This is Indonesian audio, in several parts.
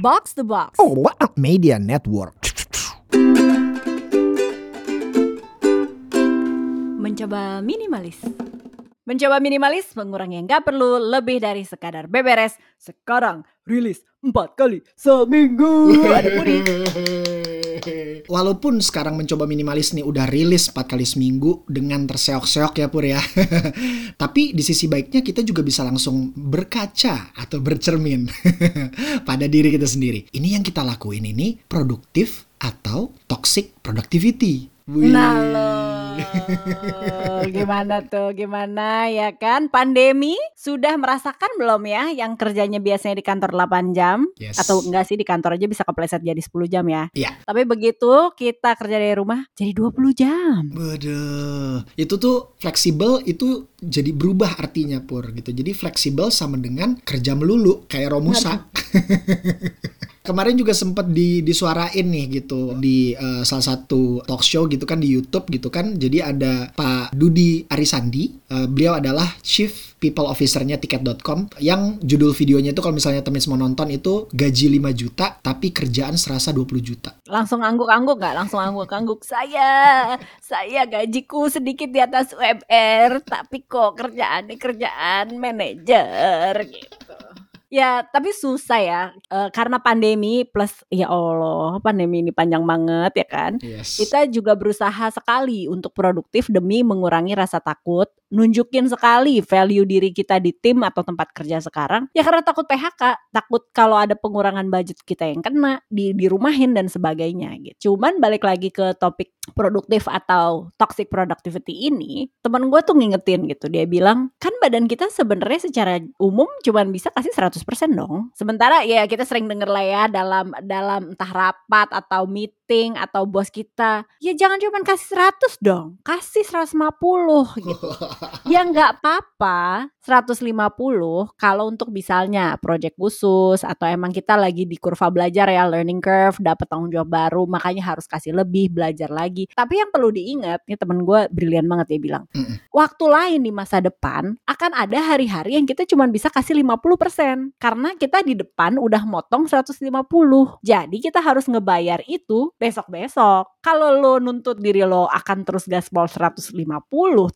Box the Box. Oh, what a media network. Mencoba minimalis. Mencoba minimalis mengurangi yang gak perlu lebih dari sekadar beberes. Sekarang rilis empat kali seminggu. Ada. Walaupun sekarang mencoba minimalis nih udah rilis 4 kali seminggu dengan terseok-seok ya Pur ya. Tapi di sisi baiknya kita juga bisa langsung berkaca atau bercermin pada diri kita sendiri. Ini yang kita lakuin ini produktif atau toxic productivity. Wih. Nah gimana tuh, gimana ya kan? Pandemi sudah merasakan belum ya yang kerjanya biasanya di kantor 8 jam? Yes. Atau enggak sih di kantor aja bisa kepleset jadi 10 jam ya? Iya. Tapi begitu kita kerja dari rumah jadi 20 jam. Waduh, itu tuh fleksibel itu jadi berubah artinya pur gitu. Jadi fleksibel sama dengan kerja melulu kayak Romusa. Kemarin juga sempat di disuarain nih gitu di eh, salah satu talk show gitu kan di YouTube gitu kan. Jadi ada Pak Dudi Arisandi, eh, beliau adalah Chief People Officer-nya tiket.com yang judul videonya itu kalau misalnya temen mau nonton itu gaji 5 juta tapi kerjaan serasa 20 juta. Langsung angguk-angguk nggak? Langsung angguk-angguk. Saya, saya gajiku sedikit di atas UMR, tapi kok kerjaannya kerjaan manajer gitu. Ya, tapi susah ya eh, karena pandemi plus ya Allah, pandemi ini panjang banget ya kan. Yes. Kita juga berusaha sekali untuk produktif demi mengurangi rasa takut, nunjukin sekali value diri kita di tim atau tempat kerja sekarang. Ya karena takut PHK, takut kalau ada pengurangan budget kita yang kena, di dirumahin dan sebagainya gitu. Cuman balik lagi ke topik produktif atau toxic productivity ini, teman gue tuh ngingetin gitu. Dia bilang, kan badan kita sebenarnya secara umum cuman bisa kasih 100% dong. Sementara ya kita sering denger lah ya dalam dalam entah rapat atau meeting atau bos kita, ya jangan cuman kasih 100 dong, kasih 150 gitu. ya nggak apa-apa. 150 kalau untuk misalnya project khusus atau emang kita lagi di kurva belajar ya learning curve dapat tanggung jawab baru makanya harus kasih lebih belajar lagi. Tapi yang perlu diingat nih temen gue brilian banget dia bilang Mm-mm. waktu lain di masa depan akan ada hari-hari yang kita cuma bisa kasih 50% karena kita di depan udah motong 150 jadi kita harus ngebayar itu besok-besok. Kalau lo nuntut diri lo akan terus gaspol 150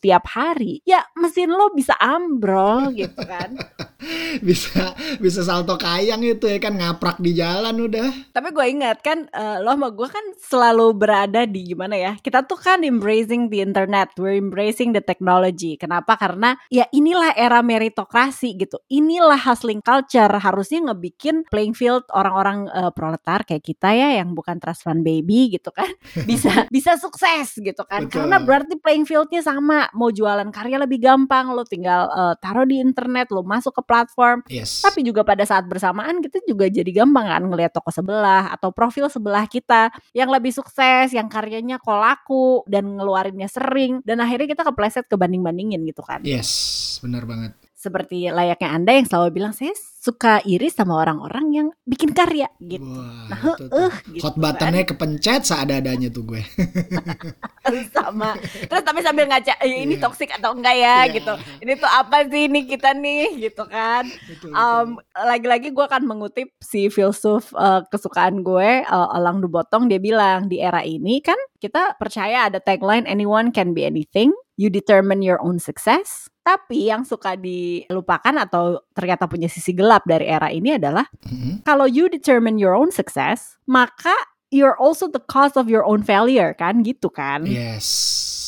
tiap hari ya mesin lo bisa ambrol gitu kan bisa bisa salto kayang itu ya kan ngaprak di jalan udah. tapi gue ingat kan eh, lo sama gue kan selalu berada di gimana ya kita tuh kan embracing the internet we're embracing the technology kenapa karena ya inilah era meritokrasi gitu inilah hustling culture harusnya ngebikin playing field orang-orang eh, proletar kayak kita ya yang bukan trust fund baby gitu kan bisa bisa sukses gitu kan Betul. karena berarti playing fieldnya sama mau jualan karya lebih gampang lo tinggal eh, taruh di internet lo masuk ke platform Yes. tapi juga pada saat bersamaan kita juga jadi gampang kan ngelihat toko sebelah atau profil sebelah kita yang lebih sukses, yang karyanya kok laku dan ngeluarinnya sering dan akhirnya kita kepleset kebanding-bandingin gitu kan. Yes, benar banget. Seperti layaknya Anda yang selalu bilang saya suka iri sama orang-orang yang bikin karya gitu. Wah, Nah, itu tuh. uh, gitu Hot kan. buttonnya kepencet seadanya tuh gue. sama. Terus tapi sambil ngaca "Eh, ini Iya. toksik atau enggak ya Iya. gitu. Ini tuh apa sih ini kita nih gitu kan. Betul, Um, lagi-lagi gue akan mengutip si filsuf uh, kesukaan gue uh, Elang Dubotong dia bilang di era ini kan kita percaya ada tagline anyone can be anything you determine your own success tapi yang suka dilupakan atau ternyata punya sisi gelap dari era ini adalah Mhm. kalau you determine your own success maka you're also the cause of your own failure kan gitu kan Yes.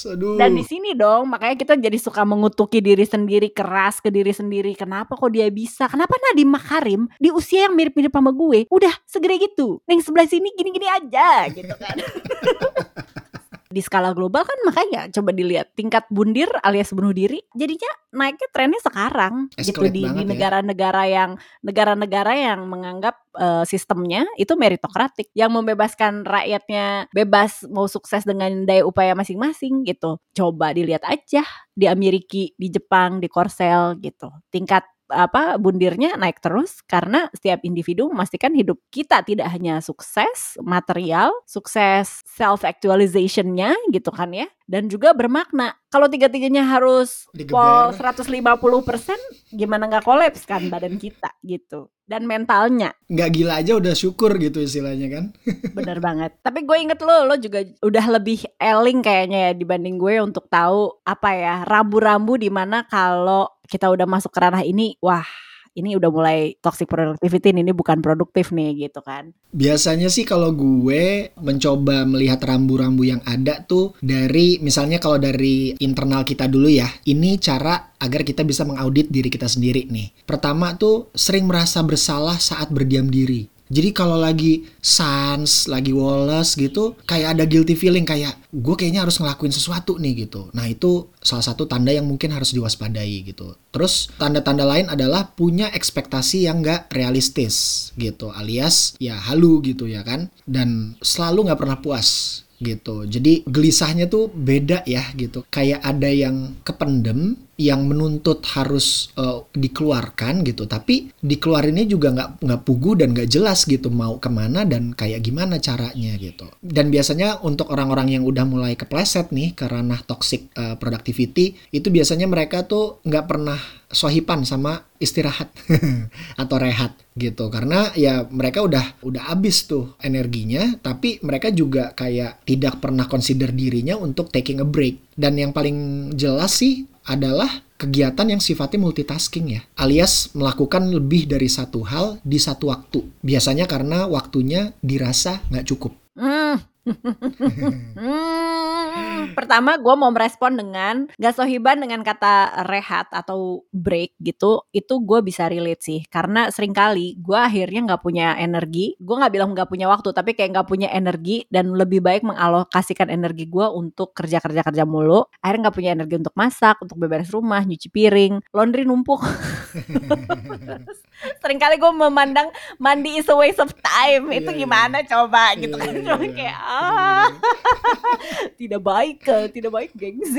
Aduh. dan di sini dong, makanya kita jadi suka mengutuki diri sendiri, keras ke diri sendiri. Kenapa kok dia bisa? Kenapa Nadiem Makarim di usia yang mirip-mirip sama gue, udah segede gitu. Yang sebelah sini gini-gini aja gitu kan. di skala global kan makanya coba dilihat tingkat bundir alias bunuh diri jadinya naiknya trennya sekarang gitu Escalate di di ya. negara-negara yang negara-negara yang menganggap eh, sistemnya itu meritokratik yang membebaskan rakyatnya bebas mau sukses dengan daya upaya masing-masing gitu coba dilihat aja di Amerika di Jepang di Korsel gitu tingkat apa bundirnya naik terus karena setiap individu memastikan hidup kita tidak hanya sukses material, sukses self actualizationnya gitu kan ya, dan juga bermakna. Kalau tiga-tiganya harus pol 150% gimana nggak kolaps kan badan kita gitu dan mentalnya. Nggak gila aja udah syukur gitu istilahnya kan. Bener banget. Tapi gue inget lo, lo juga udah lebih eling kayaknya ya dibanding gue untuk tahu apa ya rambu-rambu di mana kalau kita udah masuk ke ranah ini, wah ini udah mulai toxic productivity ini bukan produktif nih gitu kan. Biasanya sih kalau gue mencoba melihat rambu-rambu yang ada tuh dari misalnya kalau dari internal kita dulu ya. Ini cara agar kita bisa mengaudit diri kita sendiri nih. Pertama tuh sering merasa bersalah saat berdiam diri. Jadi kalau lagi sans, lagi Wallace gitu, kayak ada guilty feeling kayak gue kayaknya harus ngelakuin sesuatu nih gitu. Nah itu salah satu tanda yang mungkin harus diwaspadai gitu. Terus tanda-tanda lain adalah punya ekspektasi yang gak realistis gitu, alias ya halu gitu ya kan. Dan selalu gak pernah puas gitu. Jadi gelisahnya tuh beda ya gitu. Kayak ada yang kependem, yang menuntut harus uh, dikeluarkan gitu. Tapi dikeluarinnya juga nggak nggak pugu dan nggak jelas gitu mau ke mana dan kayak gimana caranya gitu. Dan biasanya untuk orang-orang yang udah mulai kepleset nih ke ranah toxic uh, productivity itu biasanya mereka tuh nggak pernah sohipan sama istirahat atau rehat gitu karena ya mereka udah udah habis tuh energinya tapi mereka juga kayak tidak pernah consider dirinya untuk taking a break dan yang paling jelas sih adalah kegiatan yang sifatnya multitasking ya, alias melakukan lebih dari satu hal di satu waktu. Biasanya karena waktunya dirasa nggak cukup. Hmm. Hmm, pertama gue mau merespon dengan gak sohiban dengan kata rehat atau break gitu itu gue bisa relate sih. Karena sering kali gue akhirnya nggak punya energi gue nggak bilang nggak punya waktu tapi kayak nggak punya energi dan lebih baik mengalokasikan energi gue untuk kerja kerja kerja mulu. Akhirnya nggak punya energi untuk masak untuk beberes rumah nyuci piring laundry numpuk sering kali gue memandang mandi is a waste of time. Itu yeah, iya. gimana yeah. coba gitu yeah, kan yeah, yeah. kayak ah. tidak baik tidak baik gengs.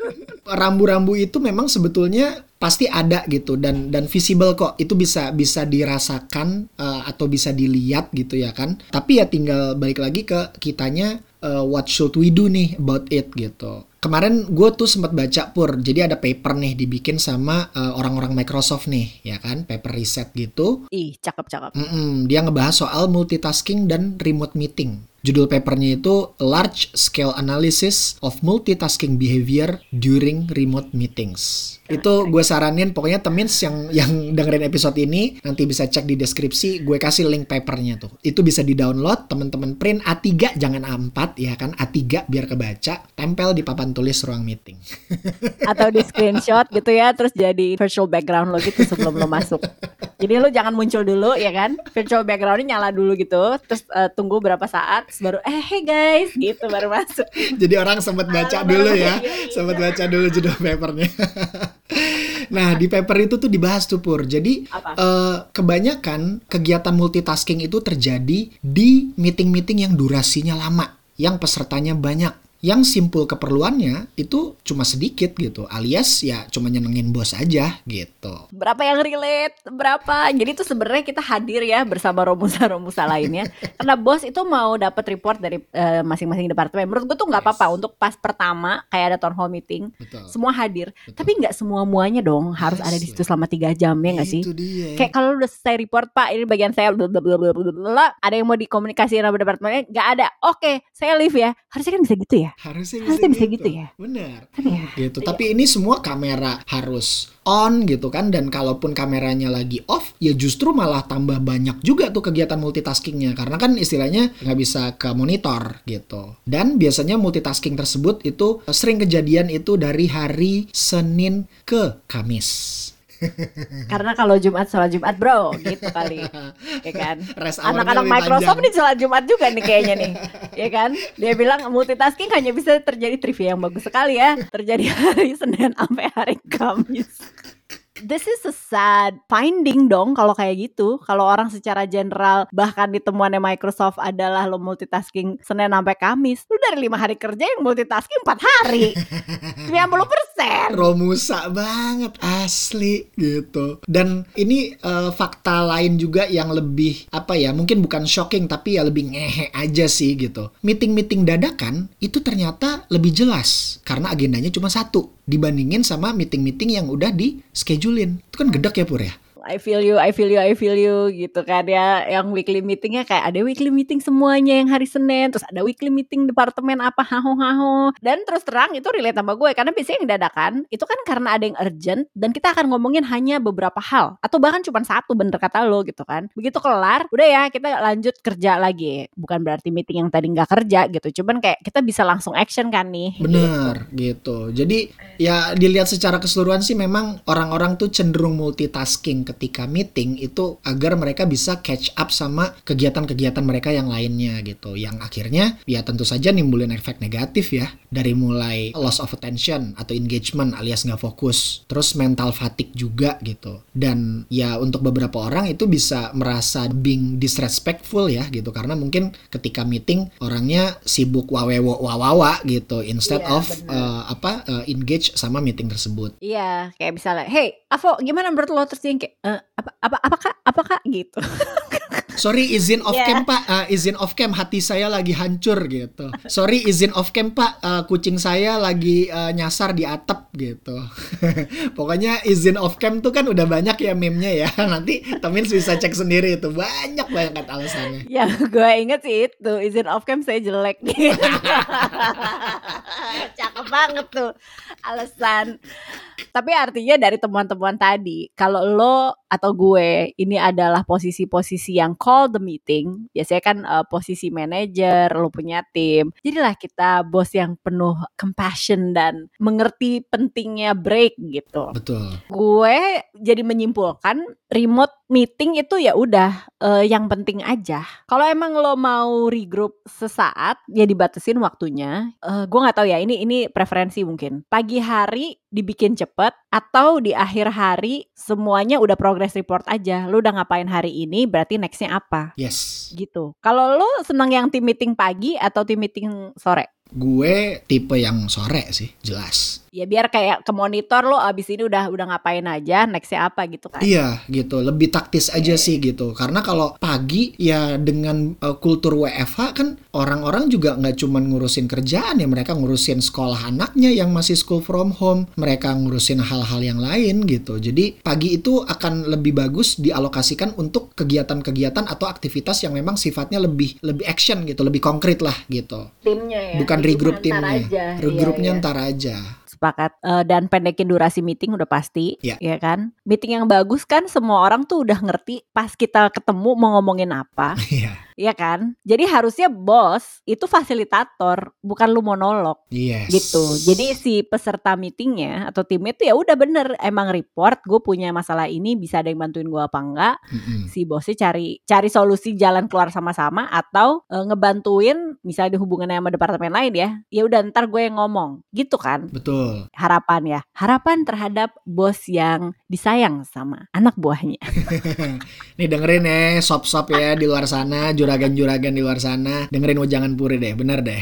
Rambu-rambu itu memang sebetulnya pasti ada gitu. Dan dan visible kok. Itu bisa bisa dirasakan uh, atau bisa dilihat gitu ya kan. Tapi ya tinggal balik lagi ke kitanya uh, what should we do nih about it gitu kemarin gue tuh sempat baca pur. Jadi ada paper nih dibikin sama eh, orang-orang Microsoft nih ya kan? Paper riset gitu. Ih cakep cakep. Mm -mm, dia ngebahas soal multitasking dan remote meeting Judul papernya itu Large Scale Analysis of Multitasking Behavior During Remote Meetings. Itu gue saranin pokoknya temins yang yang dengerin episode ini nanti bisa cek di deskripsi gue kasih link papernya tuh. Itu bisa di-download, teman-teman print A3 jangan A4 ya kan, A3 biar kebaca, tempel di papan tulis ruang meeting. Atau di screenshot gitu ya terus jadi virtual background lo gitu sebelum lo masuk. Jadi lo jangan muncul dulu ya kan, virtual backgroundnya nyala dulu gitu, terus uh, tunggu berapa saat baru eh hey guys gitu baru masuk. Jadi orang sempat baca dulu ya, sempat baca dulu judul papernya. nah di paper itu tuh dibahas tuh pur. Jadi uh, kebanyakan kegiatan multitasking itu terjadi di meeting-meeting yang durasinya lama, yang pesertanya banyak yang simpul keperluannya itu cuma sedikit gitu alias ya cuma nyenengin bos aja gitu berapa yang relate berapa jadi itu sebenarnya kita hadir ya bersama romusa-romusa lainnya karena bos itu mau dapat report dari uh, masing-masing departemen menurut gue tuh nggak apa-apa untuk pas pertama kayak ada town hall meeting Betul. semua hadir Betul. tapi nggak semua muanya dong harus yes, ada di situ selama tiga jam ya nggak sih dia. kayak kalau udah selesai report pak ini bagian saya blablabla, ada yang mau dikomunikasi sama departemennya nggak ada oke saya leave ya harusnya kan bisa gitu ya harusnya bisa, harusnya bisa gitu. gitu. ya? Benar. Ya. gitu. tapi ini semua kamera harus on gitu kan. Dan kalaupun kameranya lagi off ya justru malah tambah banyak juga tuh kegiatan multitaskingnya. Karena kan istilahnya nggak bisa ke monitor gitu. Dan biasanya multitasking tersebut itu sering kejadian itu dari hari Senin ke Kamis karena kalau Jumat sholat Jumat bro, gitu kali, ya kan? Anak-anak Microsoft nih sholat Jumat juga nih kayaknya nih, ya kan? Dia bilang multitasking hanya bisa terjadi trivia yang bagus sekali ya, terjadi hari Senin sampai hari Kamis. This is a sad finding dong kalau kayak gitu. Kalau orang secara general bahkan di temuannya Microsoft adalah lo multitasking Senin sampai Kamis. Lu dari lima hari kerja yang multitasking empat hari. 90%. Romusa banget asli gitu. Dan ini uh, fakta lain juga yang lebih apa ya? Mungkin bukan shocking tapi ya lebih ngehe aja sih gitu. Meeting-meeting dadakan itu ternyata lebih jelas karena agendanya cuma satu dibandingin sama meeting-meeting yang udah di schedulein. Itu kan gedek ya Pur ya? I feel you, I feel you, I feel you gitu kan ya. Yang weekly meetingnya kayak ada weekly meeting semuanya yang hari Senin, terus ada weekly meeting departemen apa haho haho. Dan terus terang itu relate sama gue karena biasanya yang dadakan itu kan karena ada yang urgent dan kita akan ngomongin hanya beberapa hal atau bahkan cuma satu bener kata lo gitu kan. Begitu kelar, udah ya kita lanjut kerja lagi. Bukan berarti meeting yang tadi nggak kerja gitu, cuman kayak kita bisa langsung action kan nih. Bener gitu. Jadi ya dilihat secara keseluruhan sih memang orang-orang tuh cenderung multitasking ketika meeting itu agar mereka bisa catch up sama kegiatan-kegiatan mereka yang lainnya gitu. Yang akhirnya ya tentu saja nimbulin efek negatif ya. Dari mulai loss of attention atau engagement alias nggak fokus. Terus mental fatigue juga gitu. Dan ya untuk beberapa orang itu bisa merasa being disrespectful ya gitu. Karena mungkin ketika meeting orangnya sibuk wawewo wawawa gitu. Instead Iya, of uh, apa uh, engage sama meeting tersebut. Iya, kayak misalnya, hey, Avo, gimana menurut lo terus dia yang kayak, "Eh, apa, apa, apa kak, apa kak, gitu. Sorry izin off Yeah. cam pak, Uh, izin off cam hati saya lagi hancur gitu. Sorry izin off cam pak, Uh, kucing saya lagi uh, nyasar di atap gitu. Pokoknya izin off cam tuh kan udah banyak ya meme-nya ya. Nanti temen bisa cek sendiri itu banyak banget alasannya. Yang gue inget sih itu, izin off cam saya jelek gitu. Cakep banget tuh alasan. Tapi artinya dari temuan-temuan tadi, kalau lo atau gue ini adalah posisi-posisi yang call the meeting, biasanya kan uh, posisi manajer, lo punya tim. Jadilah kita bos yang penuh compassion dan mengerti pentingnya break gitu. Betul. gue jadi menyimpulkan remote meeting itu ya udah eh, yang penting aja. Kalau emang lo mau regroup sesaat ya dibatasin waktunya. Eh, gue nggak tahu ya ini ini preferensi mungkin. Pagi hari dibikin cepet atau di akhir hari semuanya udah progress report aja. Lo udah ngapain hari ini berarti nextnya apa Yes. gitu. Kalau lo senang yang tim meeting pagi atau tim meeting sore? Gue tipe yang sore sih, jelas. Ya biar kayak ke monitor lo abis ini udah udah ngapain aja, nextnya apa gitu kan. Iya gitu, lebih taktis aja sih gitu. Karena kalau pagi ya dengan uh, kultur WFH kan orang-orang juga nggak cuman ngurusin kerjaan ya, mereka ngurusin sekolah anaknya yang masih school from home, mereka ngurusin hal-hal yang lain gitu. Jadi pagi itu akan lebih bagus dialokasikan untuk kegiatan-kegiatan atau aktivitas yang memang sifatnya lebih lebih action gitu, lebih konkret lah gitu. timnya ya. Bukan regroup ntar timnya, aja. regroupnya Iya, iya. ntar aja. Sepakat Eh, dan pendekin durasi meeting udah pasti, Iya. ya kan? Meeting yang bagus kan semua orang tuh udah ngerti pas kita ketemu mau ngomongin apa, Iya, ya kan? Jadi harusnya bos itu fasilitator, bukan lu monolog. yes. gitu. Jadi si peserta meetingnya atau timnya itu ya udah bener emang report gue punya masalah ini bisa ada yang bantuin gue apa enggak. Mm-mm. Si bosnya cari cari solusi jalan keluar sama-sama atau e, ngebantuin misalnya di hubungannya sama departemen lain ya. Ya udah ntar gue yang ngomong gitu kan Betul. Harapan ya. Harapan terhadap bos yang disayang sama anak buahnya. Nih dengerin ya, sop-sop ya di luar sana, juragan-juragan di luar sana, dengerin Wajangan Puri deh, bener deh.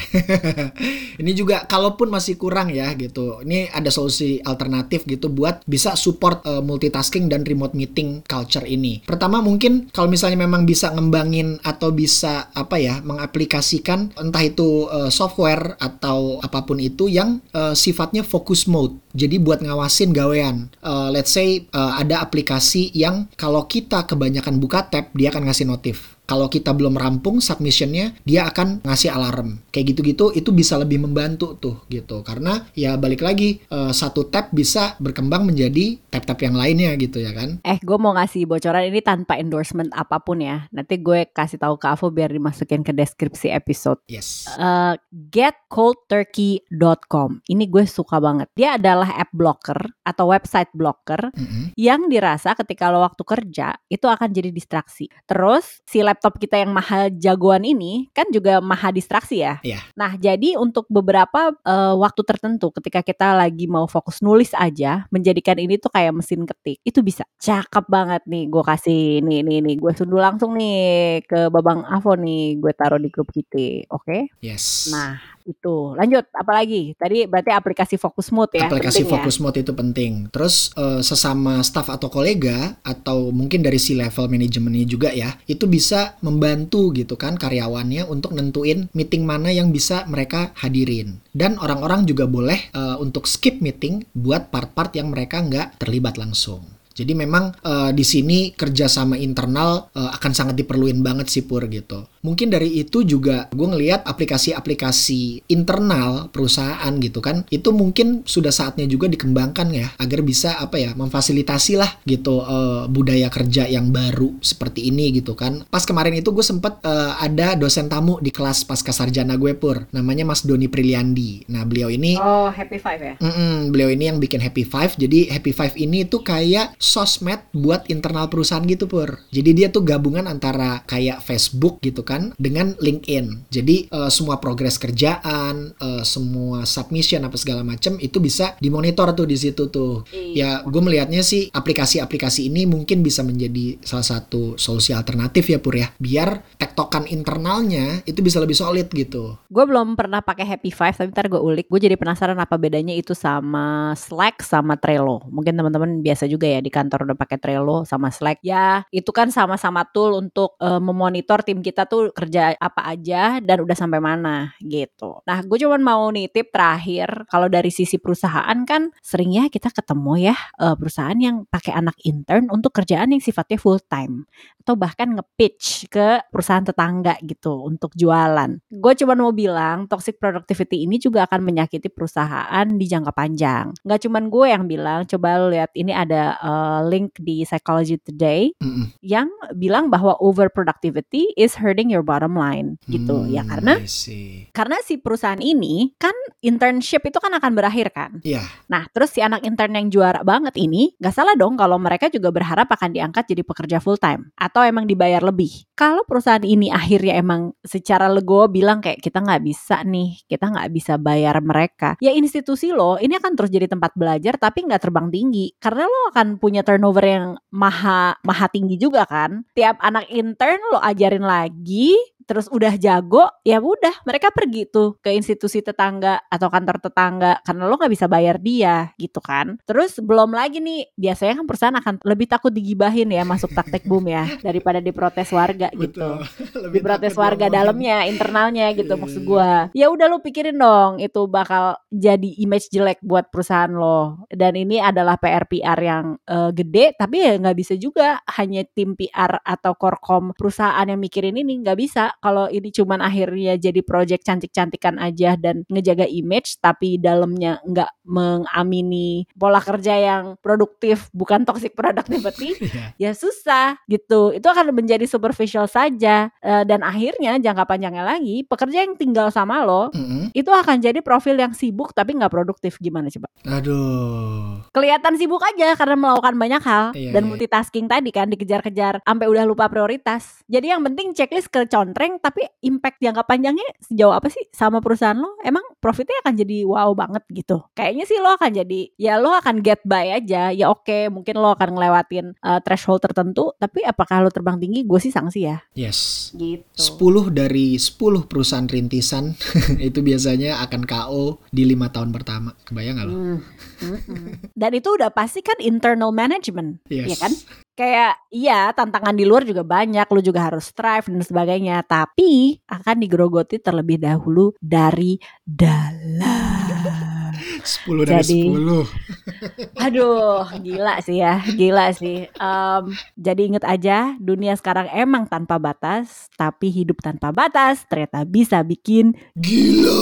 ini juga kalaupun masih kurang ya gitu, ini ada solusi alternatif gitu buat bisa support eh, multitasking dan remote meeting culture ini. Pertama mungkin kalau misalnya memang bisa ngembangin atau bisa apa ya, mengaplikasikan entah itu eh, software atau apa pun itu yang eh, sifatnya focus mode. Jadi buat ngawasin gawean. Eh, let's say eh, ada aplikasi yang kalau kita kebanyakan buka tab, dia akan ngasih notif. Kalau kita belum rampung submissionnya, dia akan ngasih alarm. Kayak gitu-gitu, itu bisa lebih membantu tuh gitu. Karena ya balik lagi, eh, satu tab bisa berkembang menjadi tab-tab yang lainnya gitu ya kan. Eh, gue mau ngasih bocoran ini tanpa endorsement apa pun ya. Nanti gue kasih tahu ke Avo biar dimasukin ke deskripsi episode. Yes. Eh, getcoldturkey.com. Ini gue suka banget. Dia adalah app blocker atau website blocker Mm-mm. yang dirasa ketika lo waktu kerja itu akan jadi distraksi. Terus si laptop kita yang maha jagoan ini kan juga maha distraksi ya. Iya. Nah jadi untuk beberapa eh, waktu tertentu ketika kita lagi mau fokus nulis aja, menjadikan ini tuh kayak mesin ketik itu bisa. Cakep banget nih, gue kasih nih nih nih, gue sunduh langsung nih ke Babang Avo nih, gue taruh di grup kita, oke? Yes. Nah itu lanjut apalagi tadi berarti aplikasi fokus mode ya aplikasi penting ya? focus mode itu penting. Terus eh, sesama staff atau kolega atau mungkin dari si level manajemennya juga ya, itu bisa membantu gitu kan karyawannya untuk nentuin meeting mana yang bisa mereka hadirin. Dan orang-orang juga boleh eh, untuk skip meeting buat part-part yang mereka nggak terlibat langsung. Jadi memang eh, di sini kerjasama internal eh, akan sangat diperluin banget sih Pur gitu. Mungkin dari itu juga gue ngelihat aplikasi-aplikasi internal perusahaan gitu kan, itu mungkin sudah saatnya juga dikembangkan ya agar bisa apa ya memfasilitasi lah gitu eh, budaya kerja yang baru seperti ini gitu kan. Pas kemarin itu gue sempet eh, ada dosen tamu di kelas pasca sarjana gue Pur, namanya Mas Doni Priliandi. Nah beliau ini oh happy five ya Mm-mm, beliau ini yang bikin Happy Five. Jadi Happy Five ini tuh kayak sosmed buat internal perusahaan gitu pur. Jadi dia tuh gabungan antara kayak Facebook gitu kan dengan LinkedIn. Jadi eh, semua progres kerjaan, eh, semua submission apa segala macam itu bisa dimonitor tuh di situ tuh. Ya gue melihatnya sih aplikasi-aplikasi ini mungkin bisa menjadi salah satu solusi alternatif ya pur ya. Biar tektokan internalnya itu bisa lebih solid gitu. Gue belum pernah pakai Happy Five, tapi ntar gue ulik. Gue jadi penasaran apa bedanya itu sama Slack sama Trello. Mungkin teman-teman biasa juga ya di kantor udah pakai Trello sama Slack. Ya itu kan sama-sama tool untuk eh, memonitor tim kita tuh kerja apa aja dan udah sampai mana gitu. Nah gue cuman mau nitip terakhir. Kalau dari sisi perusahaan kan sering ya kita ketemu ya eh, perusahaan yang pakai anak intern untuk kerjaan yang sifatnya full time atau bahkan nge-pitch ke perusahaan tetangga gitu untuk jualan. Gue cuma mau bilang toxic productivity ini juga akan menyakiti perusahaan di jangka panjang. Nggak cuma gue yang bilang, coba lo lihat ini ada uh, link di Psychology Today Mm-mm. yang bilang bahwa over productivity is hurting your bottom line gitu. Ya Hmm, karena I see. karena si perusahaan ini kan internship itu kan akan berakhir kan. Iya. Nah, terus si anak intern yang juara banget ini, nggak salah dong kalau mereka juga berharap akan diangkat jadi pekerja full time atau emang dibayar lebih. Kalau perusahaan ini akhirnya emang secara legowo bilang kayak kita nggak bisa nih, kita nggak bisa bayar mereka, ya institusi lo ini akan terus jadi tempat belajar tapi nggak terbang tinggi karena lo akan punya turnover yang maha maha tinggi juga kan. Tiap anak intern lo ajarin lagi, ye terus udah jago ya udah mereka pergi tuh ke institusi tetangga atau kantor tetangga karena lo nggak bisa bayar dia gitu kan. Terus belum lagi nih biasanya kan perusahaan akan lebih takut digibahin ya masuk praktek boom ya daripada diprotes warga gitu. Lebih diprotes warga dalamnya internalnya gitu Iya, maksud iya. gua. Ya udah lo pikirin dong itu bakal jadi image jelek buat perusahaan lo. Dan ini adalah PR PR yang eh, gede tapi ya nggak bisa juga. Hanya tim PR atau korkom perusahaan yang mikirin ini nggak bisa kalau ini cuman akhirnya jadi project cantik-cantikan aja dan ngejaga image tapi dalamnya nggak mengamini pola kerja yang produktif bukan toxic productivity Iya. ya susah gitu. Itu akan menjadi superficial saja Eh, dan akhirnya jangka panjangnya lagi pekerja yang tinggal sama lo Mm-mm. itu akan jadi profil yang sibuk tapi nggak produktif gimana coba? Aduh. Kelihatan sibuk aja karena melakukan banyak hal Iya, dan iya. multitasking tadi kan dikejar-kejar sampai udah lupa prioritas. Jadi yang penting checklist kecontreng tapi impact jangka panjangnya sejauh apa sih sama perusahaan lo? Emang profitnya akan jadi wow banget gitu. Kayaknya sih lo akan jadi ya lo akan get by aja. Ya oke, mungkin lo akan ngelewatin uh, threshold tertentu, tapi apakah lo terbang tinggi? Gue sih sanksi ya. Yes. Gitu. 10 dari 10 perusahaan rintisan itu biasanya akan KO di lima tahun pertama. Kebayang nggak lo? Hmm, mm-mm. Dan itu udah pasti kan internal management, Yes. ya kan? Kayak iya tantangan di luar juga banyak, lu juga harus strive dan sebagainya, tapi akan digerogoti terlebih dahulu dari dalam. 10 dari Jadi- 10. Aduh, gila sih ya, gila sih. Em, jadi inget aja, dunia sekarang emang tanpa batas, tapi hidup tanpa batas ternyata bisa bikin Gila.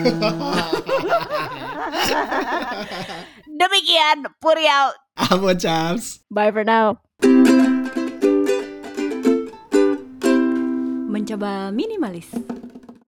Demikian Puriau. Apa Charles? Bye for now. Mencoba minimalis.